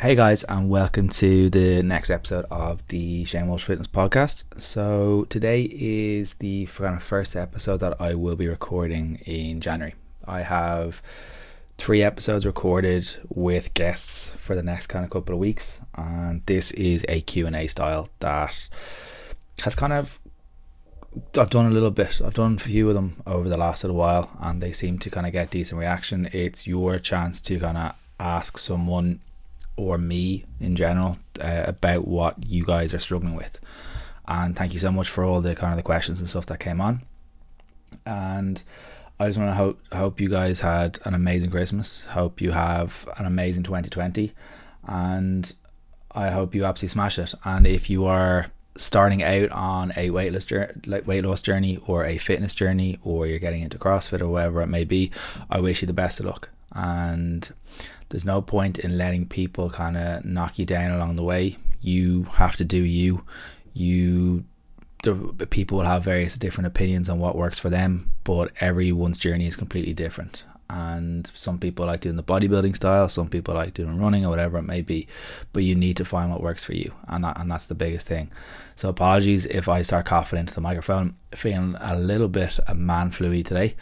Hey guys, and welcome to the next episode of the Shane Walsh Fitness Podcast. So today is the kind of first episode that I will be recording in January. I have three episodes recorded with guests for the next kind of couple of weeks, and this is a Q&A style that has kind of I've done a little bit. I've done a few of them over the last little while, and they seem to kind of get decent reaction. It's your chance to kind of ask someone or me in general uh, about what you guys are struggling with. And thank you so much for all the kind of the questions and stuff that came on. And I just want to hope hope you guys had an amazing Christmas. Hope you have an amazing 2020, and I hope you absolutely smash it. And if you are starting out on a weight loss weight loss journey or a fitness journey, or you're getting into CrossFit or whatever it may be, I wish you the best of luck. And there's no point in letting people kind of knock you down along the way. You have to do you. You the people will have various different opinions on what works for them, but everyone's journey is completely different. And some people like doing the bodybuilding style, some people like doing running or whatever it may be. But you need to find what works for you, and that, and that's the biggest thing. So apologies if I start coughing into the microphone, feeling a little bit man fluey today.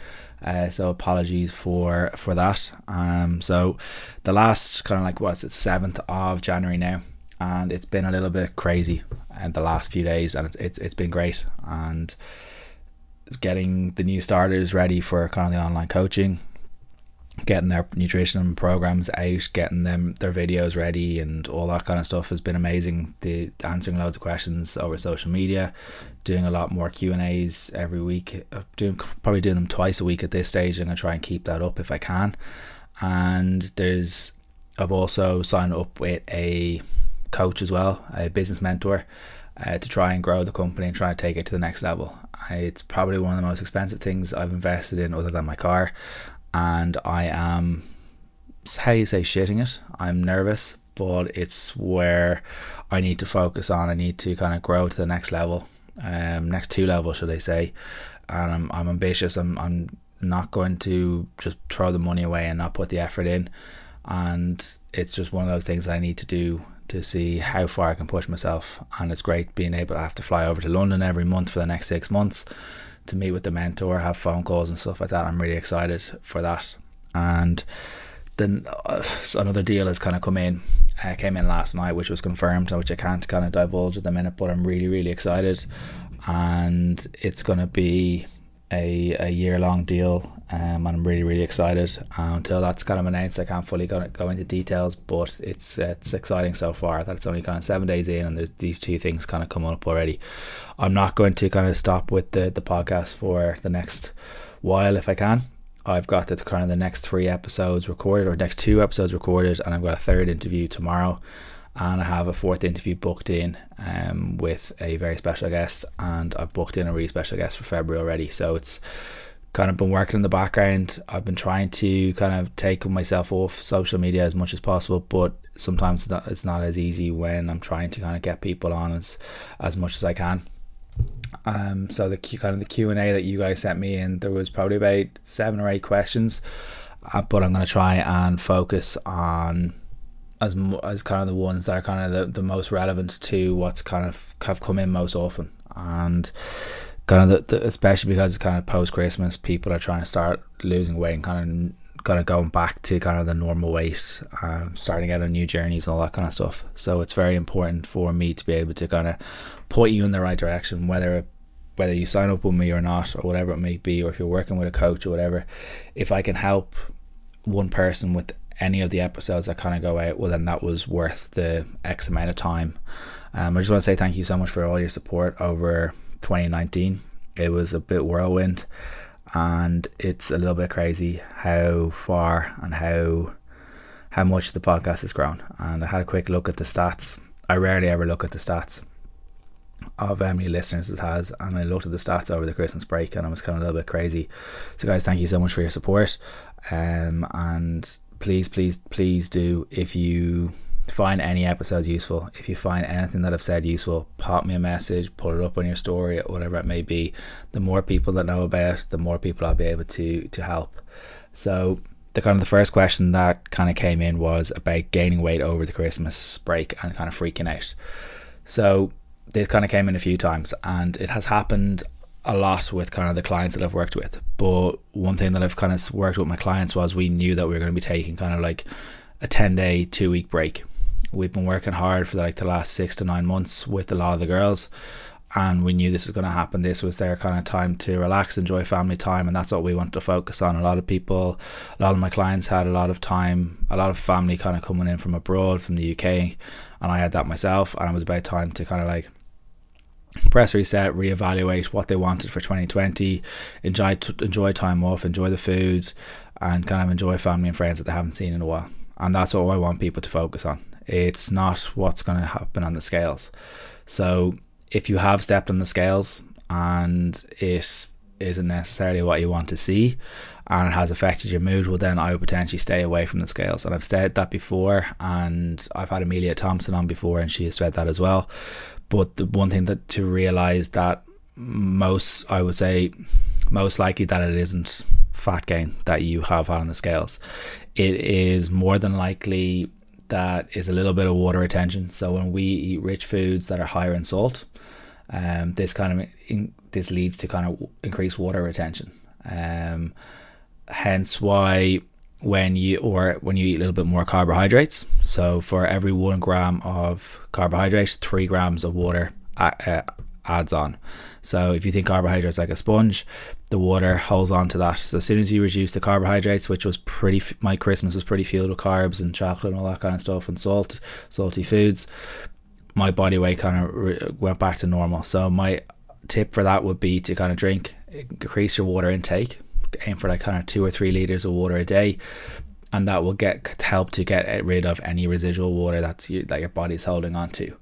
Uh, so apologies for for that. Um, so the last kind of like what's it seventh of January now, and it's been a little bit crazy in the last few days, and it's it's, it's been great and getting the new starters ready for kind of the online coaching getting their nutrition programs out, getting them their videos ready, and all that kind of stuff has been amazing. The answering loads of questions over social media, doing a lot more Q and A's every week. Uh, doing probably doing them twice a week at this stage. I'm gonna try and keep that up if I can. And there's I've also signed up with a coach as well, a business mentor. Uh, to try and grow the company and try and take it to the next level. It's probably one of the most expensive things I've invested in, other than my car and I am how you say shitting it. I'm nervous, but it's where I need to focus on. I need to kind of grow to the next level, um, next two levels, should I say? And I'm I'm ambitious. I'm I'm not going to just throw the money away and not put the effort in. And it's just one of those things that I need to do to see how far I can push myself. And it's great being able to have to fly over to London every month for the next six months to meet with the mentor, have phone calls and stuff like that. I'm really excited for that. And then uh, another deal has kind of come in, uh, came in last night, which was confirmed, which I can't kind of divulge at the minute, but I'm really, really excited. And it's going to be a, a year long deal, um, and I'm really really excited. Uh, until that's kind of announced, I can't fully go, go into details, but it's it's exciting so far that it's only kind of seven days in, and there's these two things kind of coming up already. I'm not going to kind of stop with the the podcast for the next while if I can. I've got the kind of the next three episodes recorded, or next two episodes recorded, and I've got a third interview tomorrow and I have a fourth interview booked in um, with a very special guest, and I've booked in a really special guest for February already. So it's kind of been working in the background. I've been trying to kind of take myself off social media as much as possible, but sometimes it's not, it's not as easy when I'm trying to kind of get people on as as much as I can. Um, so the kind of the Q and A that you guys sent me in, there was probably about seven or eight questions, uh, but I'm going to try and focus on as as kind of the ones that are kind of the, the most relevant to what's kind of have come in most often and kind of the, the, especially because it's kind of post Christmas people are trying to start losing weight and kind of kind of going back to kind of the normal weight um, starting out on new journeys and all that kind of stuff so it's very important for me to be able to kind of point you in the right direction whether whether you sign up with me or not or whatever it may be or if you're working with a coach or whatever if I can help one person with any of the episodes that kind of go out, well, then that was worth the X amount of time. Um, I just want to say thank you so much for all your support over 2019. It was a bit whirlwind, and it's a little bit crazy how far and how how much the podcast has grown. And I had a quick look at the stats. I rarely ever look at the stats of how many listeners it has, and I looked at the stats over the Christmas break, and I was kind of a little bit crazy. So, guys, thank you so much for your support. Um, and please, please, please do if you find any episodes useful, if you find anything that I've said useful, pop me a message, put it up on your story, whatever it may be. The more people that know about it, the more people I'll be able to to help. So the kind of the first question that kind of came in was about gaining weight over the Christmas break and kind of freaking out. So this kind of came in a few times, and it has happened a lot with kind of the clients that I've worked with. But one thing that I've kind of worked with my clients was we knew that we were going to be taking kind of like a 10 day, two week break. We've been working hard for like the last six to nine months with a lot of the girls and we knew this was going to happen. This was their kind of time to relax, enjoy family time, and that's what we want to focus on. A lot of people, a lot of my clients had a lot of time, a lot of family kind of coming in from abroad, from the UK, and I had that myself, and it was about time to kind of like press reset, reevaluate what they wanted for 2020, enjoy enjoy time off, enjoy the food, and kind of enjoy family and friends that they haven't seen in a while. And that's what I want people to focus on. It's not what's going to happen on the scales. So if you have stepped on the scales and it isn't necessarily what you want to see and it has affected your mood, well, then I would potentially stay away from the scales. And I've said that before, and I've had Amelia Thompson on before, and she has said that as well. But the one thing that to realize that most, I would say, most likely that it isn't fat gain that you have had on the scales. It is more than likely that is a little bit of water retention. So when we eat rich foods that are higher in salt, um, this kind of in, this leads to kind of increased water retention. Um, hence why when you or when you eat a little bit more carbohydrates, so for every one gram of carbohydrates, three grams of water uh, adds on. So if you think carbohydrates like a sponge, the water holds on to that. So as soon as you reduce the carbohydrates, which was pretty, my Christmas was pretty filled with carbs and chocolate and all that kind of stuff and salt, salty foods my body weight kind of re- went back to normal. So my tip for that would be to kind of drink, increase your water intake, aim for like kind of two or three liters of water a day, and that will get help to get rid of any residual water that's you, that your body's holding on to.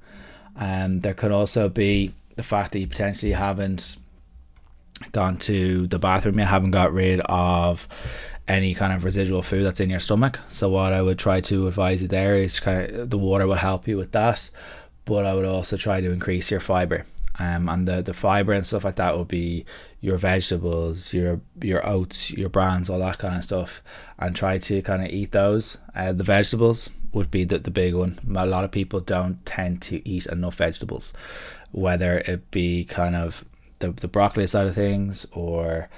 And um, there could also be the fact that you potentially haven't gone to the bathroom, you haven't got rid of any kind of residual food that's in your stomach. So what I would try to advise you there is kind of the water will help you with that but I would also try to increase your fiber. Um, and the, the fiber and stuff like that will be your vegetables, your your oats, your brands, all that kind of stuff, and try to kind of eat those. Uh, the vegetables would be the, the big one. A lot of people don't tend to eat enough vegetables, whether it be kind of the, the broccoli side of things or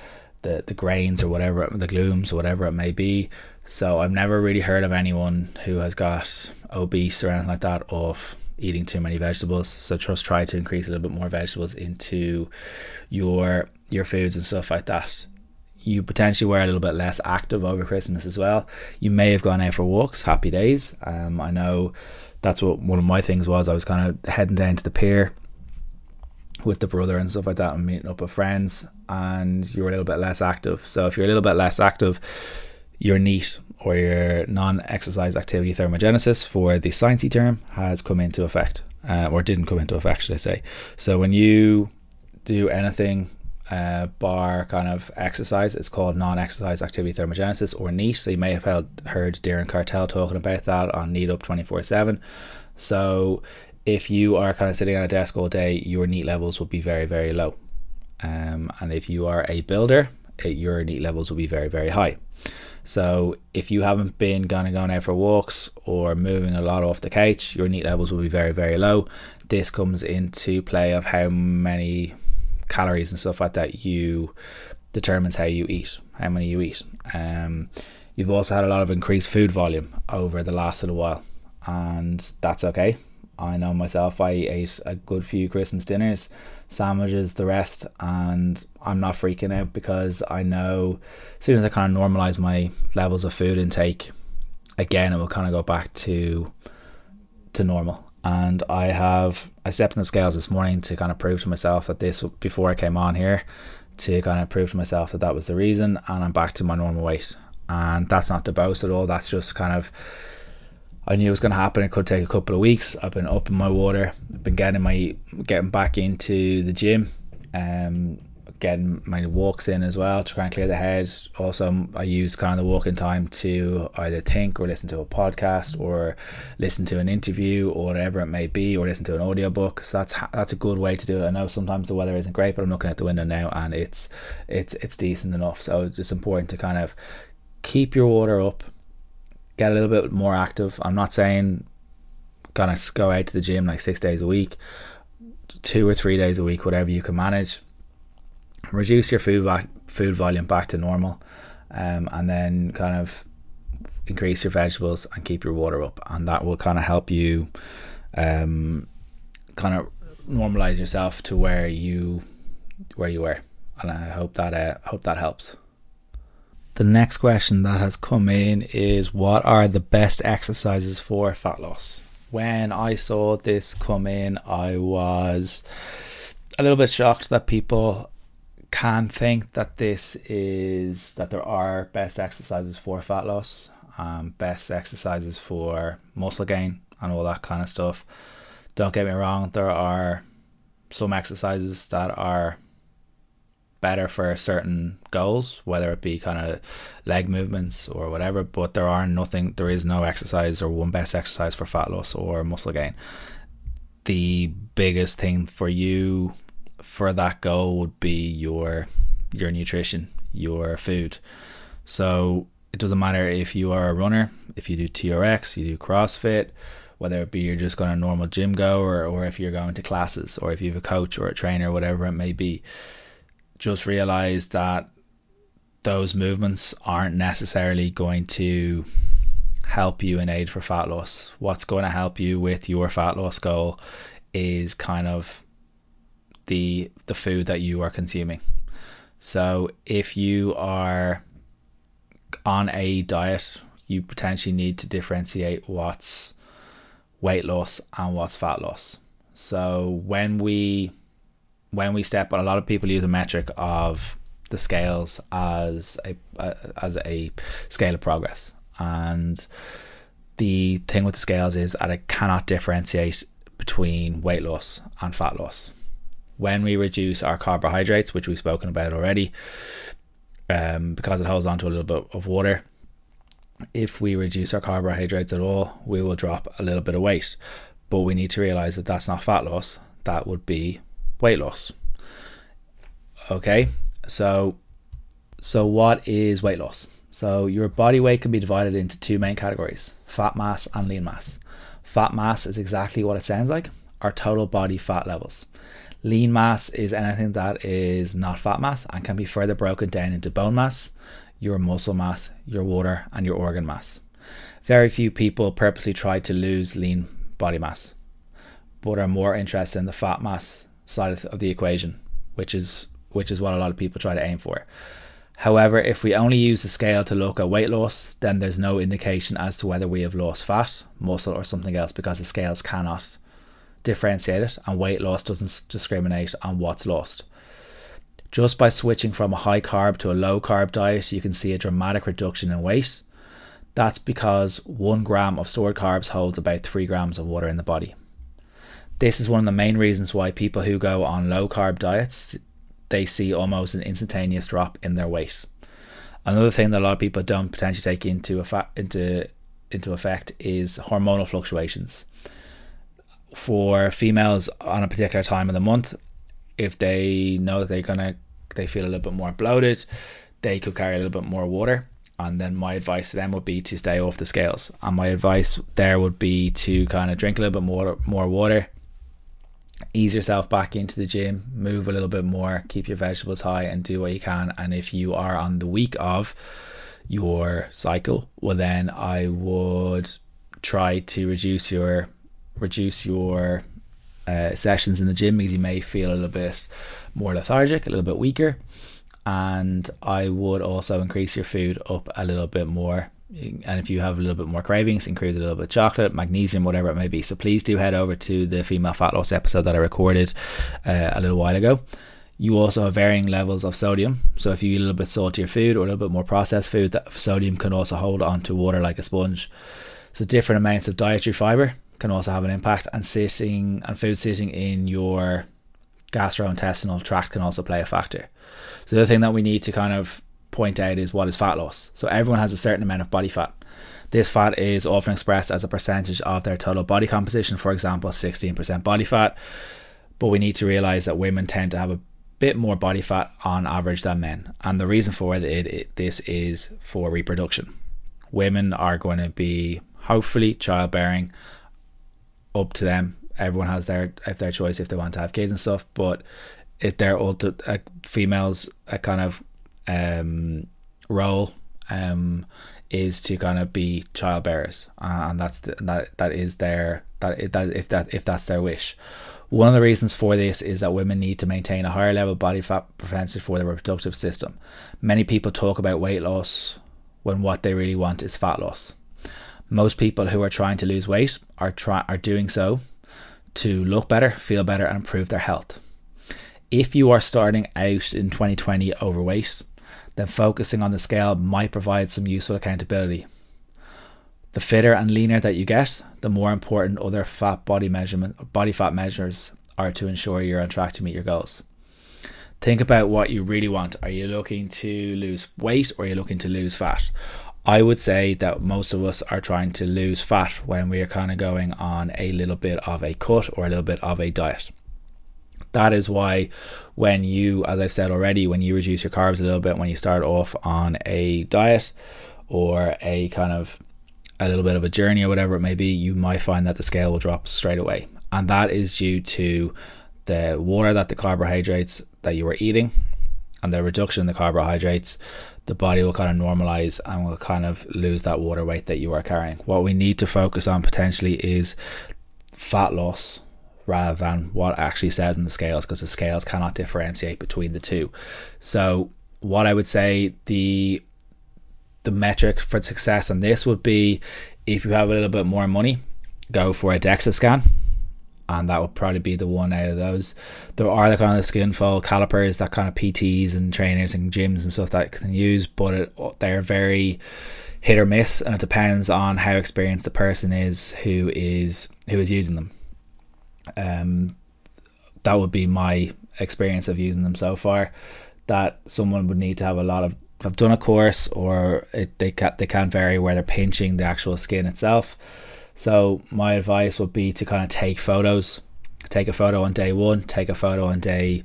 the, the grains or whatever, the legumes or whatever it may be. So I've never really heard of anyone who has got obese or anything like that off eating too many vegetables. So just try to increase a little bit more vegetables into your your foods and stuff like that. You potentially were a little bit less active over Christmas as well. You may have gone out for walks. Happy days. Um, I know that's what one of my things was. I was kind of heading down to the pier with the brother and stuff like that and meeting up with friends and you're a little bit less active. So if you're a little bit less active, your NEAT or your non-exercise activity thermogenesis for the sciencey term has come into effect uh, or didn't come into effect should I say. So when you do anything uh, bar kind of exercise it's called non-exercise activity thermogenesis or NEAT. So you may have heard Darren Cartel talking about that on NEAT Up 24-7 so if you are kind of sitting at a desk all day your NEAT levels will be very very low um, and if you are a builder your NEAT levels will be very very high so if you haven't been kind of going out for walks or moving a lot off the couch, your NEAT levels will be very, very low. This comes into play of how many calories and stuff like that you determines how you eat, how many you eat. Um, you've also had a lot of increased food volume over the last little while, and that's okay. I know myself, I ate a good few Christmas dinners, sandwiches, the rest, and I'm not freaking out because I know as soon as I kind of normalize my levels of food intake, again, it will kind of go back to to normal. And I have I stepped on the scales this morning to kind of prove to myself that this before I came on here to kind of prove to myself that that was the reason, and I'm back to my normal weight. And that's not to boast at all. That's just kind of I knew it was going to happen. It could take a couple of weeks. I've been up in my water. I've been getting my getting back into the gym, um, getting my walks in as well to try and clear the head. Also, I use kind of the walking time to either think or listen to a podcast or listen to an interview or whatever it may be, or listen to an audiobook. So that's that's a good way to do it. I know sometimes the weather isn't great, but I'm looking at the window now and it's it's it's decent enough. So it's important to kind of keep your water up, get a little bit more active. I'm not saying gonna go out to the gym like six days a week, two or three days a week, whatever you can manage. Reduce your food back, food volume back to normal, um, and then kind of increase your vegetables and keep your water up, and that will kind of help you, um, kind of normalize yourself to where you where you were, and I hope that uh, hope that helps. The next question that has come in is what are the best exercises for fat loss? When I saw this come in, I was a little bit shocked that people can think that this is that there are best exercises for fat loss, um, best exercises for muscle gain, and all that kind of stuff. Don't get me wrong, there are some exercises that are better for certain goals, whether it be kind of leg movements or whatever. But there are nothing, there is no exercise or one best exercise for fat loss or muscle gain. The biggest thing for you for that goal would be your your nutrition, your food. So it doesn't matter if you are a runner, if you do TRX, you do CrossFit, whether it be you're just going to normal gym go or, or if you're going to classes or if you have a coach or a trainer, whatever it may be just realize that those movements aren't necessarily going to help you in aid for fat loss. What's going to help you with your fat loss goal is kind of the the food that you are consuming. So if you are on a diet, you potentially need to differentiate what's weight loss and what's fat loss. So when we when we step on, a lot of people use a metric of the scales as a, as a scale of progress, and the thing with the scales is that it cannot differentiate between weight loss and fat loss. When we reduce our carbohydrates, which we've spoken about already, um, because it holds on to a little bit of water, if we reduce our carbohydrates at all, we will drop a little bit of weight. But we need to realize that that's not fat loss, that would be weight loss. Okay, so so what is weight loss? So your body weight can be divided into two main categories: fat mass and lean mass. Fat mass is exactly what it sounds like, our total body fat levels. Lean mass is anything that is not fat mass and can be further broken down into bone mass, your muscle mass, your water, and your organ mass. Very few people purposely try to lose lean body mass, but are more interested in the fat mass side of the equation, which is which is what a lot of people try to aim for. However, if we only use the scale to look at weight loss, then there's no indication as to whether we have lost fat, muscle, or something else because the scales cannot differentiate it, and weight loss doesn't discriminate on what's lost. Just by switching from a high carb to a low carb diet, you can see a dramatic reduction in weight. That's because one gram of stored carbs holds about three grams of water in the body. This is one of the main reasons why people who go on low carb diets they see almost an instantaneous drop in their weight. Another thing that a lot of people don't potentially take into effect, into into effect is hormonal fluctuations. For females on a particular time of the month, if they know that they're gonna they feel a little bit more bloated, they could carry a little bit more water. And then my advice to them would be to stay off the scales. And my advice there would be to kind of drink a little bit more more water, ease yourself back into the gym, move a little bit more, keep your vegetables high, and do what you can. And if you are on the week of your cycle, well, then I would try to reduce your reduce your uh, sessions in the gym because you may feel a little bit more lethargic, a little bit weaker. And I would also increase your food up a little bit more and if you have a little bit more cravings, increase a little bit of chocolate, magnesium, whatever it may be. So please do head over to the female fat loss episode that I recorded uh, a little while ago. You also have varying levels of sodium. So if you eat a little bit saltier food or a little bit more processed food, that sodium can also hold onto water like a sponge. So different amounts of dietary fiber can also have an impact, and sitting and food sitting in your gastrointestinal tract can also play a factor. So the other thing that we need to kind of point out is what is fat loss. So everyone has a certain amount of body fat. This fat is often expressed as a percentage of their total body composition, for example, 16% body fat. But we need to realize that women tend to have a bit more body fat on average than men, and the reason for it, it this is for reproduction. Women are going to be hopefully childbearing. Up to them. Everyone has their if their choice if they want to have kids and stuff, but if their ulti- uh, females a kind of um, role um, is to kind of be childbearers, uh, and that's the, that that is their that that if that if that's their wish. One of the reasons for this is that women need to maintain a higher level of body fat percentage for their reproductive system. Many people talk about weight loss when what they really want is fat loss. Most people who are trying to lose weight are try are doing so to look better, feel better, and improve their health. If you are starting out in 2020 overweight, then focusing on the scale might provide some useful accountability. The fitter and leaner that you get, the more important other fat body measurement body fat measures are to ensure you're on track to meet your goals. Think about what you really want. Are you looking to lose weight or are you looking to lose fat? I would say that most of us are trying to lose fat when we are kind of going on a little bit of a cut or a little bit of a diet. That is why, when you, as I've said already, when you reduce your carbs a little bit, when you start off on a diet or a kind of a little bit of a journey or whatever it may be, you might find that the scale will drop straight away. And that is due to the water that the carbohydrates that you were eating and the reduction in the carbohydrates, the body will kind of normalize and will kind of lose that water weight that you are carrying. What we need to focus on potentially is fat loss rather than what actually says in the scales because the scales cannot differentiate between the two. So, what I would say the the metric for success on this would be if you have a little bit more money, go for a DEXA scan. And that would probably be the one out of those. There are the kind of skin fold calipers that kind of PTs and trainers and gyms and stuff that can use, but it, they're very hit or miss, and it depends on how experienced the person is who is who is using them. Um, that would be my experience of using them so far. That someone would need to have a lot of have done a course or it, they can they can vary where they're pinching the actual skin itself. So my advice would be to kind of take photos. Take a photo on day one. Take a photo on day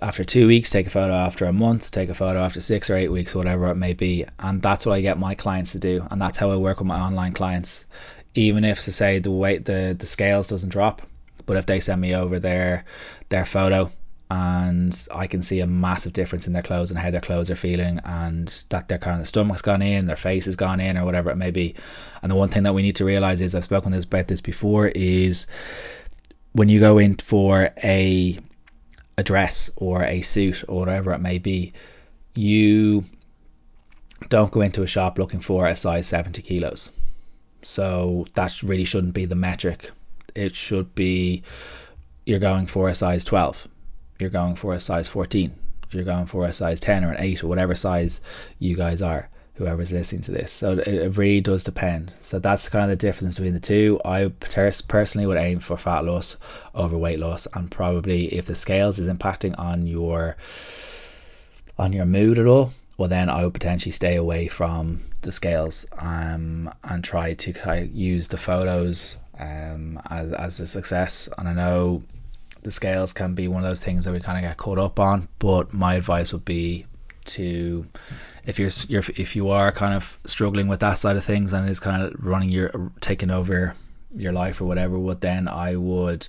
after two weeks. Take a photo after a month. Take a photo after six or eight weeks, whatever it may be. And that's what I get my clients to do, and that's how I work with my online clients. Even if to say the weight the the scales doesn't drop, but if they send me over their their photo and I can see a massive difference in their clothes and how their clothes are feeling, and that their kind of stomach's gone in, their face has gone in, or whatever it may be. And the one thing that we need to realize is I've spoken about this before is when you go in for a a dress or a suit or whatever it may be, you don't go into a shop looking for a size 70 kilos. So that really shouldn't be the metric. It should be you're going for a size 12 you're going for a size 14, you're going for a size 10 or an 8 or whatever size you guys are, whoever's listening to this. So it really does depend. So that's kind of the difference between the two. I personally would aim for fat loss over weight loss, and probably if the scales is impacting on your on your mood at all, well then I would potentially stay away from the scales um, and try to kind of use the photos um, as, as a success. And I know the scales can be one of those things that we kind of get caught up on. But my advice would be to if you're, you're if you are kind of struggling with that side of things and it's kind of running your taking over your life or whatever, what then I would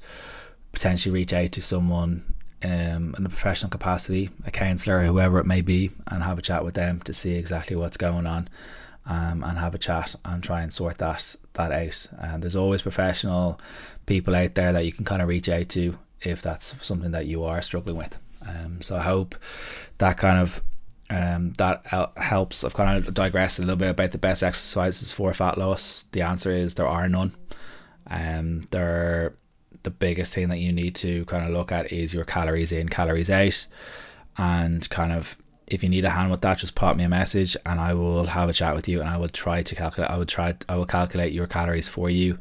potentially reach out to someone um, in a professional capacity, a counsellor, whoever it may be, and have a chat with them to see exactly what's going on, um, and have a chat and try and sort that that out. And there's always professional people out there that you can kind of reach out to if that's something that you are struggling with. Um, so I hope that kind of um, that helps. I've kind of digressed a little bit about the best exercises for fat loss. The answer is there are none. Um, they're the biggest thing that you need to kind of look at is your calories in, calories out, and kind of if you need a hand with that, just pop me a message and I will have a chat with you and I will try to calculate. I will try. I will calculate your calories for you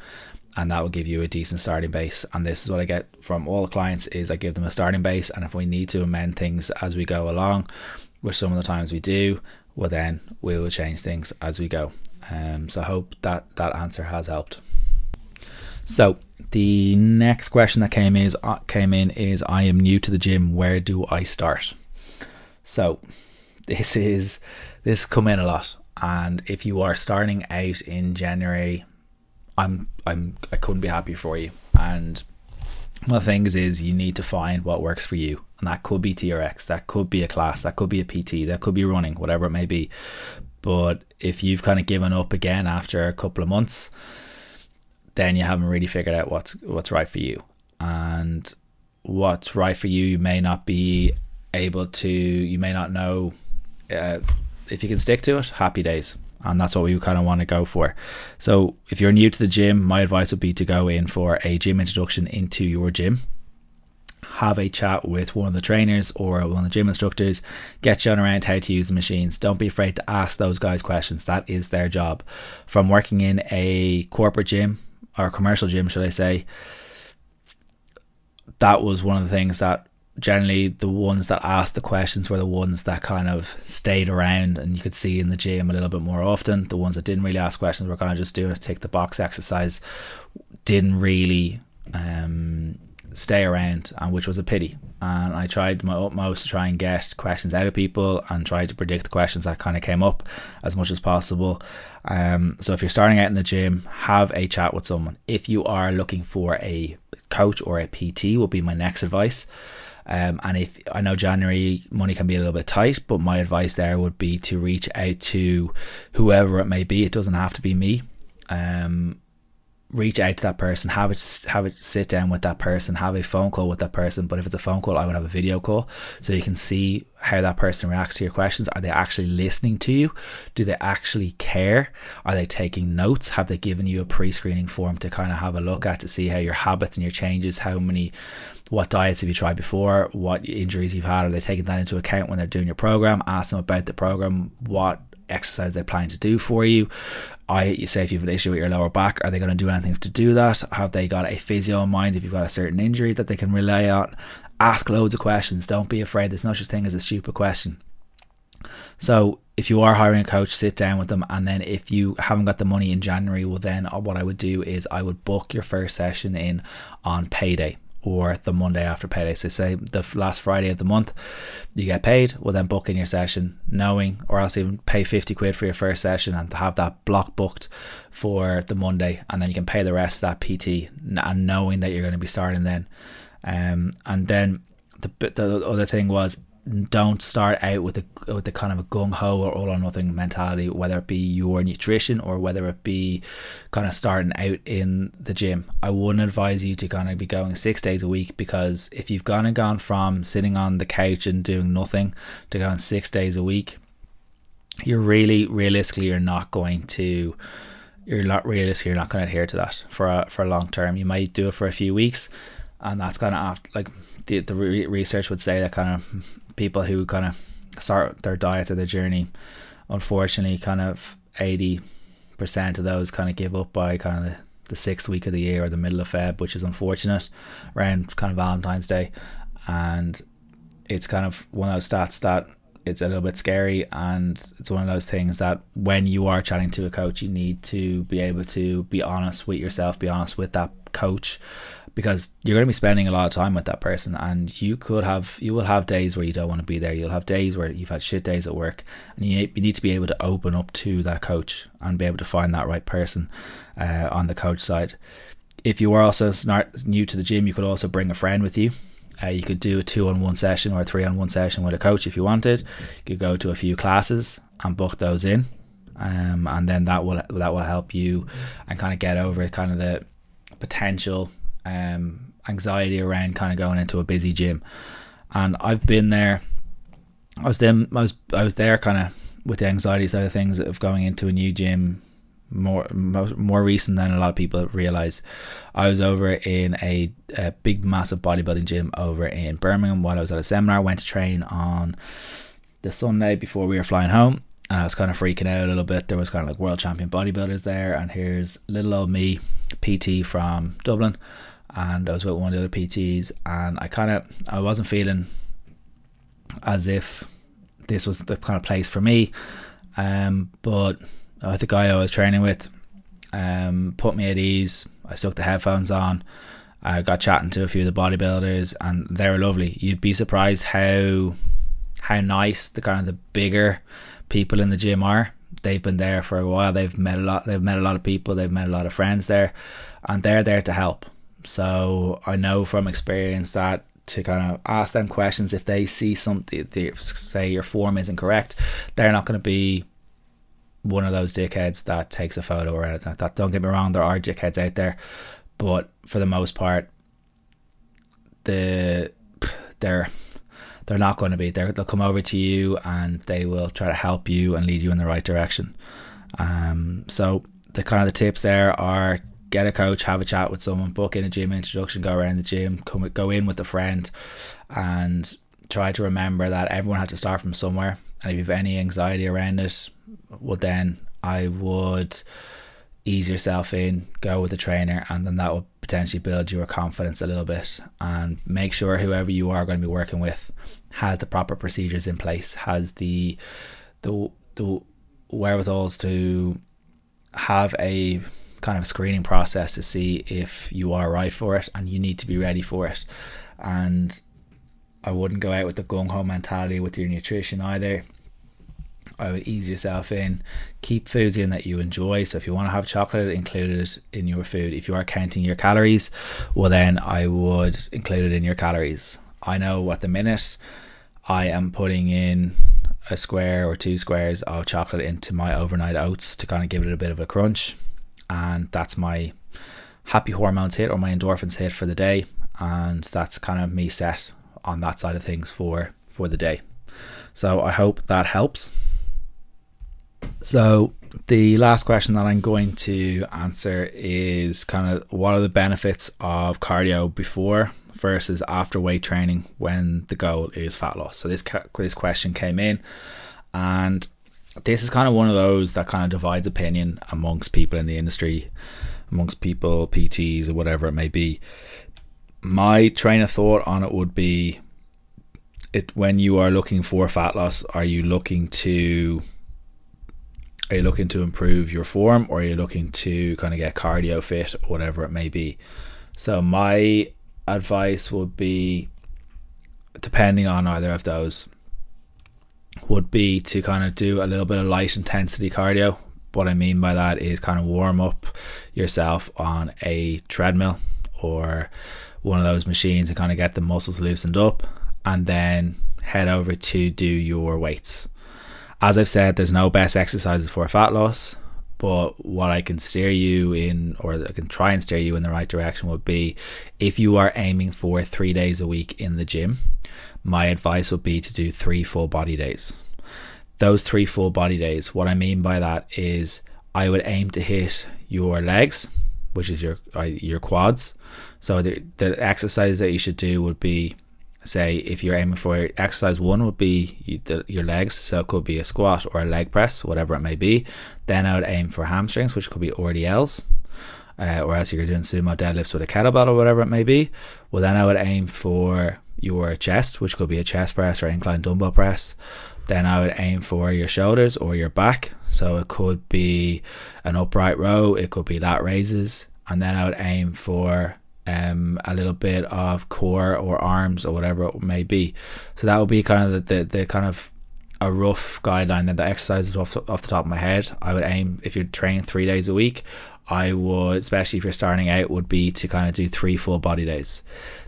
and that will give you a decent starting base and this is what i get from all the clients is i give them a starting base and if we need to amend things as we go along which some of the times we do well then we will change things as we go um, so i hope that that answer has helped so the next question that came is uh, came in is I am new to the gym. Where do I start? So this is this come in a lot, and if you are starting out in January, I'm I'm I couldn't be happy for you. And one of the things is you need to find what works for you, and that could be TRX, that could be a class, that could be a PT, that could be running, whatever it may be. But if you've kind of given up again after a couple of months then you haven't really figured out what's what's right for you. And what's right for you, you may not be able to, you may not know uh, if you can stick to it. Happy days. And that's what we kind of want to go for. So, if you're new to the gym, my advice would be to go in for a gym introduction into your gym have a chat with one of the trainers or one of the gym instructors, get shown around how to use the machines. Don't be afraid to ask those guys questions. That is their job. From working in a corporate gym or commercial gym, should I say, that was one of the things that generally the ones that asked the questions were the ones that kind of stayed around and you could see in the gym a little bit more often. The ones that didn't really ask questions were kind of just doing a tick the box exercise, didn't really um, stay around, and which was a pity. And I tried my utmost to try and get questions out of people and try to predict the questions that kind of came up as much as possible. Um, so if you're starting out in the gym, have a chat with someone. If you are looking for a coach or a PT, will be my next advice. Um, and if I know January money can be a little bit tight, but my advice there would be to reach out to whoever it may be. It doesn't have to be me. Um, reach out to that person, have it have it sit down with that person, have a phone call with that person. But if it's a phone call, I would have a video call so you can see how that person reacts to your questions. Are they actually listening to you? Do they actually care? Are they taking notes? Have they given you a pre-screening form to kind of have a look at to see how your habits and your changes, how many what diets have you tried before, what injuries you've had, are they taking that into account when they're doing your program? Ask them about the program, what exercise they're planning to do for you. I say if you have an issue with your lower back, are they going to do anything to do that? Have they got a physio in mind if you've got a certain injury that they can rely on? Ask loads of questions. Don't be afraid. There's no such thing as a stupid question. So if you are hiring a coach, sit down with them, and then if you haven't got the money in January, well then uh, what I would do is I would book your first session in on payday or the Monday after payday. So say the last Friday of the month, you get paid. Well, then book in your session, knowing, or else even pay fifty quid for your first session and have that block booked for the Monday, and then you can pay the rest of that PT and knowing that you're going to be starting then. Um, and then the the other thing was don't start out with a with the kind of a gung ho or all or nothing mentality, whether it be your nutrition or whether it be kind of starting out in the gym. I wouldn't advise you to kind of be going six days a week because if you've gone and gone from sitting on the couch and doing nothing to going six days a week, you're really realistically you're not going to you're not realistically you're not going to adhere to that for a, for a long term. You might do it for a few weeks, and that's kind of like the the research would say that kind of people who kind of start their diet or their journey, unfortunately, kind of eighty percent of those kind of give up by kind of the, the sixth week of the year or the middle of Feb, which is unfortunate, around kind of Valentine's Day, and it's kind of one of those stats that it's a little bit scary and it's one of those things that when you are chatting to a coach you need to be able to be honest with yourself be honest with that coach because you're going to be spending a lot of time with that person and you could have you will have days where you don't want to be there. You'll have days where you've had shit days at work and you, you need to be able to open up to that coach and be able to find that right person uh, on the coach side. If you are also new to the gym you could also bring a friend with you. Uh, you could do a two on one session or a three on one session with a coach if you wanted. You could go to a few classes and book those in um, and then that will that will help you and kind of get over kind of the potential um, anxiety around kind of going into a busy gym. And I've been there. I was I was I was there kind of with the anxiety side of things of going into a new gym more more, more recent than a lot of people realize. I was over in a, a big massive bodybuilding gym over in Birmingham while I was at a seminar. Went to train on the Sunday before we were flying home, and I was kind of freaking out a little bit. There was kind of like world champion bodybuilders there, and here's little old me, PT from Dublin, and I was with one of the other PTs, and I kind of I wasn't feeling as if this was the kind of place for me. Um, but uh, the guy I was training with, um, put me at ease. I stuck the headphones on. I got chatting to a few of the bodybuilders, and they were lovely. You'd be surprised how how nice the kind of the bigger people in the gym are. They've been there for a while. They've met a lot. They've met a lot of people. They've met a lot of friends there, and they're there to help. So I know from experience that to kind of ask them questions if they see something, say your form isn't correct, they're not going to be one of those dickheads that takes a photo or anything like that. Don't get me wrong, there are dickheads out there, but for the most part, the they're they're not going to be. they they'll come over to you and they will try to help you and lead you in the right direction. Um, so the kind of the tips there are get a coach, have a chat with someone, book in a gym introduction, go around the gym, come go in with a friend, and try to remember that everyone had to start from somewhere. And if you have any anxiety around it, well then I would ease yourself in, go with a trainer, and then that will potentially build your confidence a little bit and make sure whoever you are going to be working with has the proper procedures in place, has the the the wherewithals to have a kind of screening process to see if you are right for it and you need to be ready for it. And I wouldn't go out with the gung ho mentality with your nutrition either. I would ease yourself in, keep foods in that you enjoy. So if you want to have chocolate, include it in your food. If you are counting your calories, well then I would include it in your calories. I know at the minute I am putting in a square or two squares of chocolate into my overnight oats to kind of give it a bit of a crunch, and that's my happy hormones hit or my endorphins hit for the day, and that's kind of me set on that side of things for for the day. So I hope that helps. So, the last question that I'm going to answer is kind of what are the benefits of cardio before versus after weight training when the goal is fat loss? So, this, this question came in, and this is kind of one of those that kind of divides opinion amongst people in the industry, amongst people, PTs, or whatever it may be. My train of thought on it would be it when you are looking for fat loss, are you looking to are you looking to improve your form or are you looking to kind of get cardio fit or whatever it may be so my advice would be depending on either of those would be to kind of do a little bit of light intensity cardio. What i mean by that is kind of warm up yourself on a treadmill or one of those machines and kind of get the muscles loosened up and then head over to do your weights. As I've said, there's no best exercises for fat loss, but what I can steer you in, or I can try and steer you in the right direction, would be if you are aiming for three days a week in the gym, my advice would be to do three full body days. Those three full body days, what I mean by that is I would aim to hit your legs, which is your uh, your quads. So the the exercises that you should do would be say if you're aiming for exercise one would be your legs so it could be a squat or a leg press whatever it may be then i would aim for hamstrings which could be rdls uh, or else you're doing sumo deadlifts with a kettlebell or whatever it may be well then i would aim for your chest which could be a chest press or incline dumbbell press then i would aim for your shoulders or your back so it could be an upright row it could be lat raises and then i would aim for um, a little bit of core or arms or whatever it may be. So that would be kind of the, the, the kind of a rough guideline that the exercises off, off the top of my head. I would aim if you're training three days a week, I would, especially if you're starting out, would be to kind of do three full body days.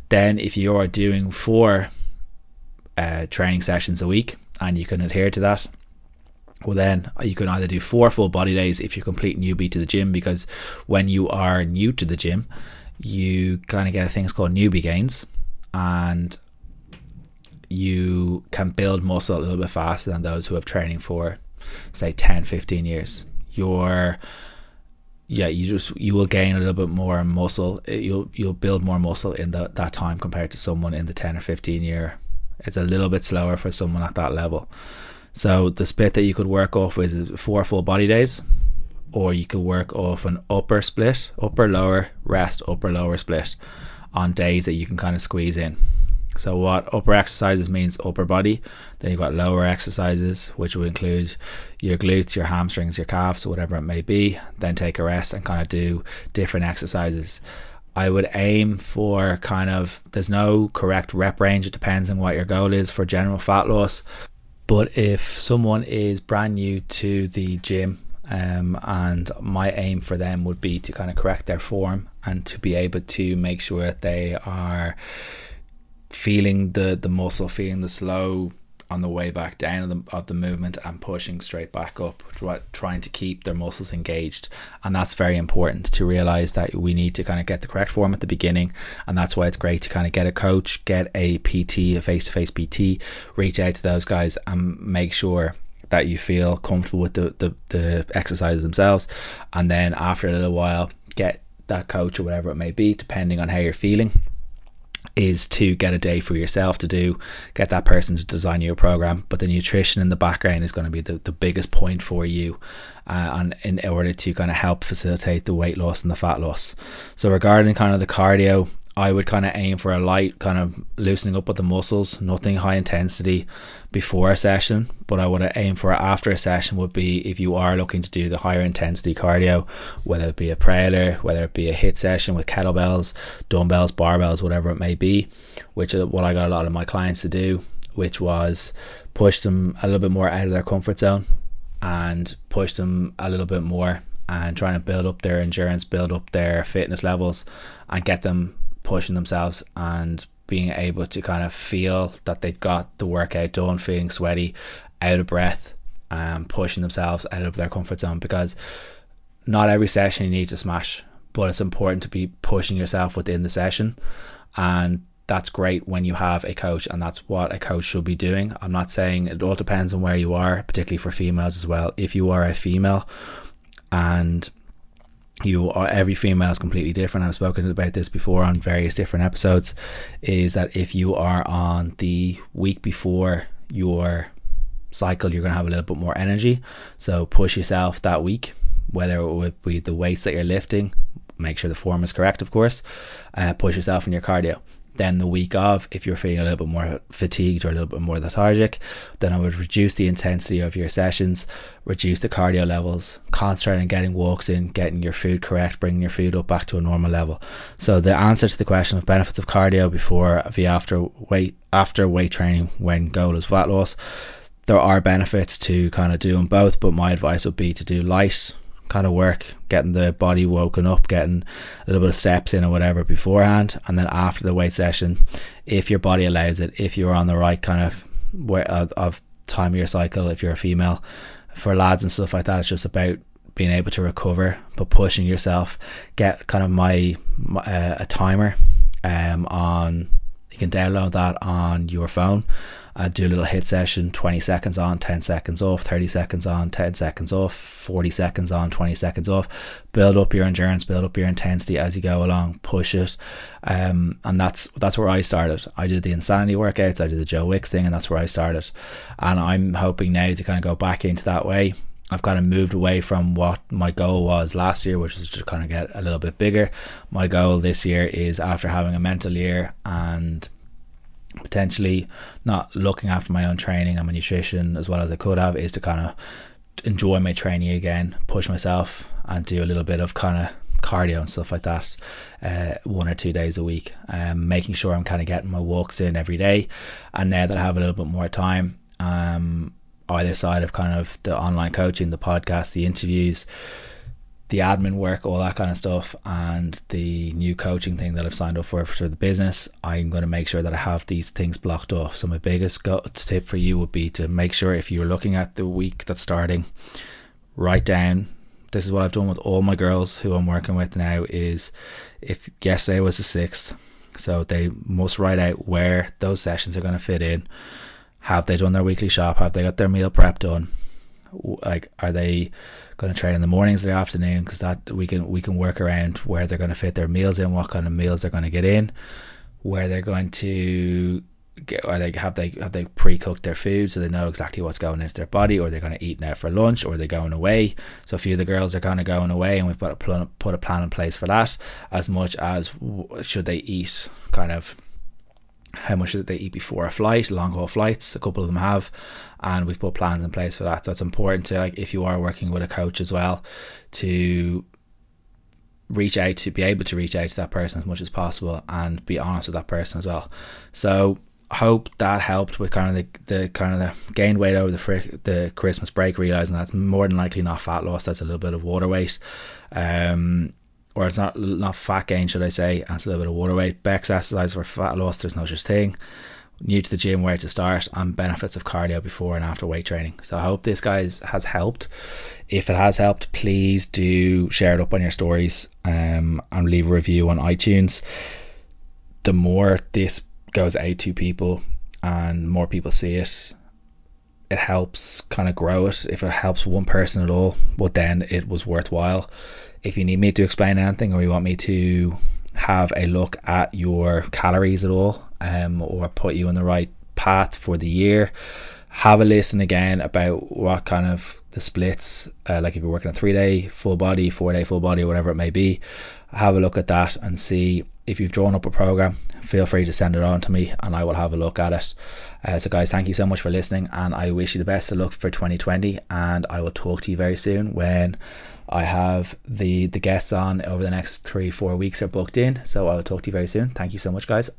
Then if you are doing four uh, training sessions a week and you can adhere to that, well then you can either do four full body days if you're complete newbie to the gym because when you are new to the gym you kind of get a things called newbie gains and you can build muscle a little bit faster than those who have training for say 10 15 years. You're yeah you just you will gain a little bit more muscle. You'll you'll build more muscle in the, that time compared to someone in the 10 or 15 year. It's a little bit slower for someone at that level. So the split that you could work off is four full body days or you could work off an upper split, upper lower, rest, upper lower split on days that you can kind of squeeze in. So, what upper exercises means upper body. Then you've got lower exercises, which will include your glutes, your hamstrings, your calves, whatever it may be. Then take a rest and kind of do different exercises. I would aim for kind of, there's no correct rep range. It depends on what your goal is for general fat loss. But if someone is brand new to the gym, um, and my aim for them would be to kind of correct their form and to be able to make sure that they are feeling the the muscle, feeling the slow on the way back down of the, of the movement and pushing straight back up, trying to keep their muscles engaged. And that's very important to realize that we need to kind of get the correct form at the beginning. And that's why it's great to kind of get a coach, get a PT, a face to face PT, reach out to those guys and make sure that you feel comfortable with the, the, the exercises themselves. And then after a little while, get that coach or whatever it may be, depending on how you're feeling is to get a day for yourself to do, get that person to design your program. But the nutrition in the background is going to be the, the biggest point for you, uh, and in order to kind of help facilitate the weight loss and the fat loss. So regarding kind of the cardio, I would kind of aim for a light kind of loosening up of the muscles, nothing high intensity before a session, but I would aim for after a session would be if you are looking to do the higher intensity cardio, whether it be a predator, whether it be a HIIT session with kettlebells, dumbbells, barbells, whatever it may be, which is what I got a lot of my clients to do, which was push them a little bit more out of their comfort zone and push them a little bit more and trying to build up their endurance, build up their fitness levels, and get them pushing themselves and being able to kind of feel that they've got the workout done, feeling sweaty, out of breath, and um, pushing themselves out of their comfort zone because not every session you need to smash, but it's important to be pushing yourself within the session. And that's great when you have a coach, and that's what a coach should be doing. I'm not saying it all depends on where you are, particularly for females as well. If you are a female and you are every female is completely different. I've spoken about this before on various different episodes. Is that if you are on the week before your cycle, you're going to have a little bit more energy. So push yourself that week, whether it would be the weights that you're lifting. Make sure the form is correct, of course. Uh, push yourself in your cardio. Then the week of, if you're feeling a little bit more fatigued or a little bit more lethargic, then I would reduce the intensity of your sessions, reduce the cardio levels, concentrate on getting walks in, getting your food correct, bringing your food up back to a normal level. So the answer to the question of benefits of cardio before via after weight after weight training when goal is fat loss, there are benefits to kind of doing both, but my advice would be to do light kind of work, getting the body woken up, getting a little bit of steps in or whatever beforehand, and then after the weight session, if your body allows it, if you're on the right kind of of, of time of your cycle, if you're a female, for lads and stuff like that, it's just about being able to recover, but pushing yourself. Get kind of my, my uh, a timer um on you can download that on your phone I'd do a little HIIT session 20 seconds on 10 seconds off 30 seconds on 10 seconds off 40 seconds on 20 seconds off. Build up your endurance build up your intensity as you go along push it. Um, and that's that's where I started. I did the insanity workouts I did the Joe Wicks thing and that's where I started. And I'm hoping now to kind of go back into that way. I've kind of moved away from what my goal was last year, which was to kind of get a little bit bigger. My goal this year is after having a mental year and potentially not looking after my own training and my nutrition as well as I could have is to kind of enjoy my training again, push myself, and do a little bit of kind of cardio and stuff like that uh, one or two days a week um, making sure I'm kind of getting my walks in every day. And now that I have a little bit more time um, either side of kind of the online coaching the podcast the interviews the admin work, all that kind of stuff, and the new coaching thing that I've signed up for for the business, I'm going to make sure that I have these things blocked off. So my biggest tip for you would be to make sure if you're looking at the week that's starting, write down. This is what I've done with all my girls who I'm working with now. Is if yesterday was the sixth, so they must write out where those sessions are going to fit in. Have they done their weekly shop? Have they got their meal prep done? Like, are they going to train in the mornings or the afternoon because that we can we can work around where they're going to fit their meals in, what kind of meals they're going to get in, where they're going to get, or they have they have they pre-cooked their food so they know exactly what's going into their body, or they're going to eat now for lunch, or they're going away. So a few of the girls are kind of going away, and we've a plan, put a plan in place for that. As much as should they eat kind of how much did they eat before a flight, long haul flights. A couple of them have, and we've put plans in place for that. So it's important to like if you are working with a coach as well to reach out to be able to reach out to that person as much as possible and be honest with that person as well. So hope that helped with kind of the, the kind of the gained weight over the fr- the Christmas break, realizing that's more than likely not fat loss. That's a little bit of water weight, um, or it's not not fat gain, should I say? It's a little bit of water weight. Bex exercise for fat loss. There's no such thing. New to the gym, where to start, and benefits of cardio before and after weight training. So I hope this guys has helped. If it has helped, please do share it up on your stories um, and leave a review on iTunes. The more this goes out to people and more people see it, it helps kind of grow it. If it helps one person at all, but then it was worthwhile. If you need me to explain anything or you want me to have a look at your calories at all, um, or put you on the right path for the year, have a listen again about what kind of the splits, uh, like if you're working a three day full body, four day full body, whatever it may be, have a look at that and see if you've drawn up a program, feel free to send it on to me and I will have a look at it. Uh, so, guys, thank you so much for listening, and I wish you the best of luck for 2020. And I will talk to you very soon when I have the the guests on over the next three four weeks are booked in. So I will talk to you very soon. Thank you so much, guys.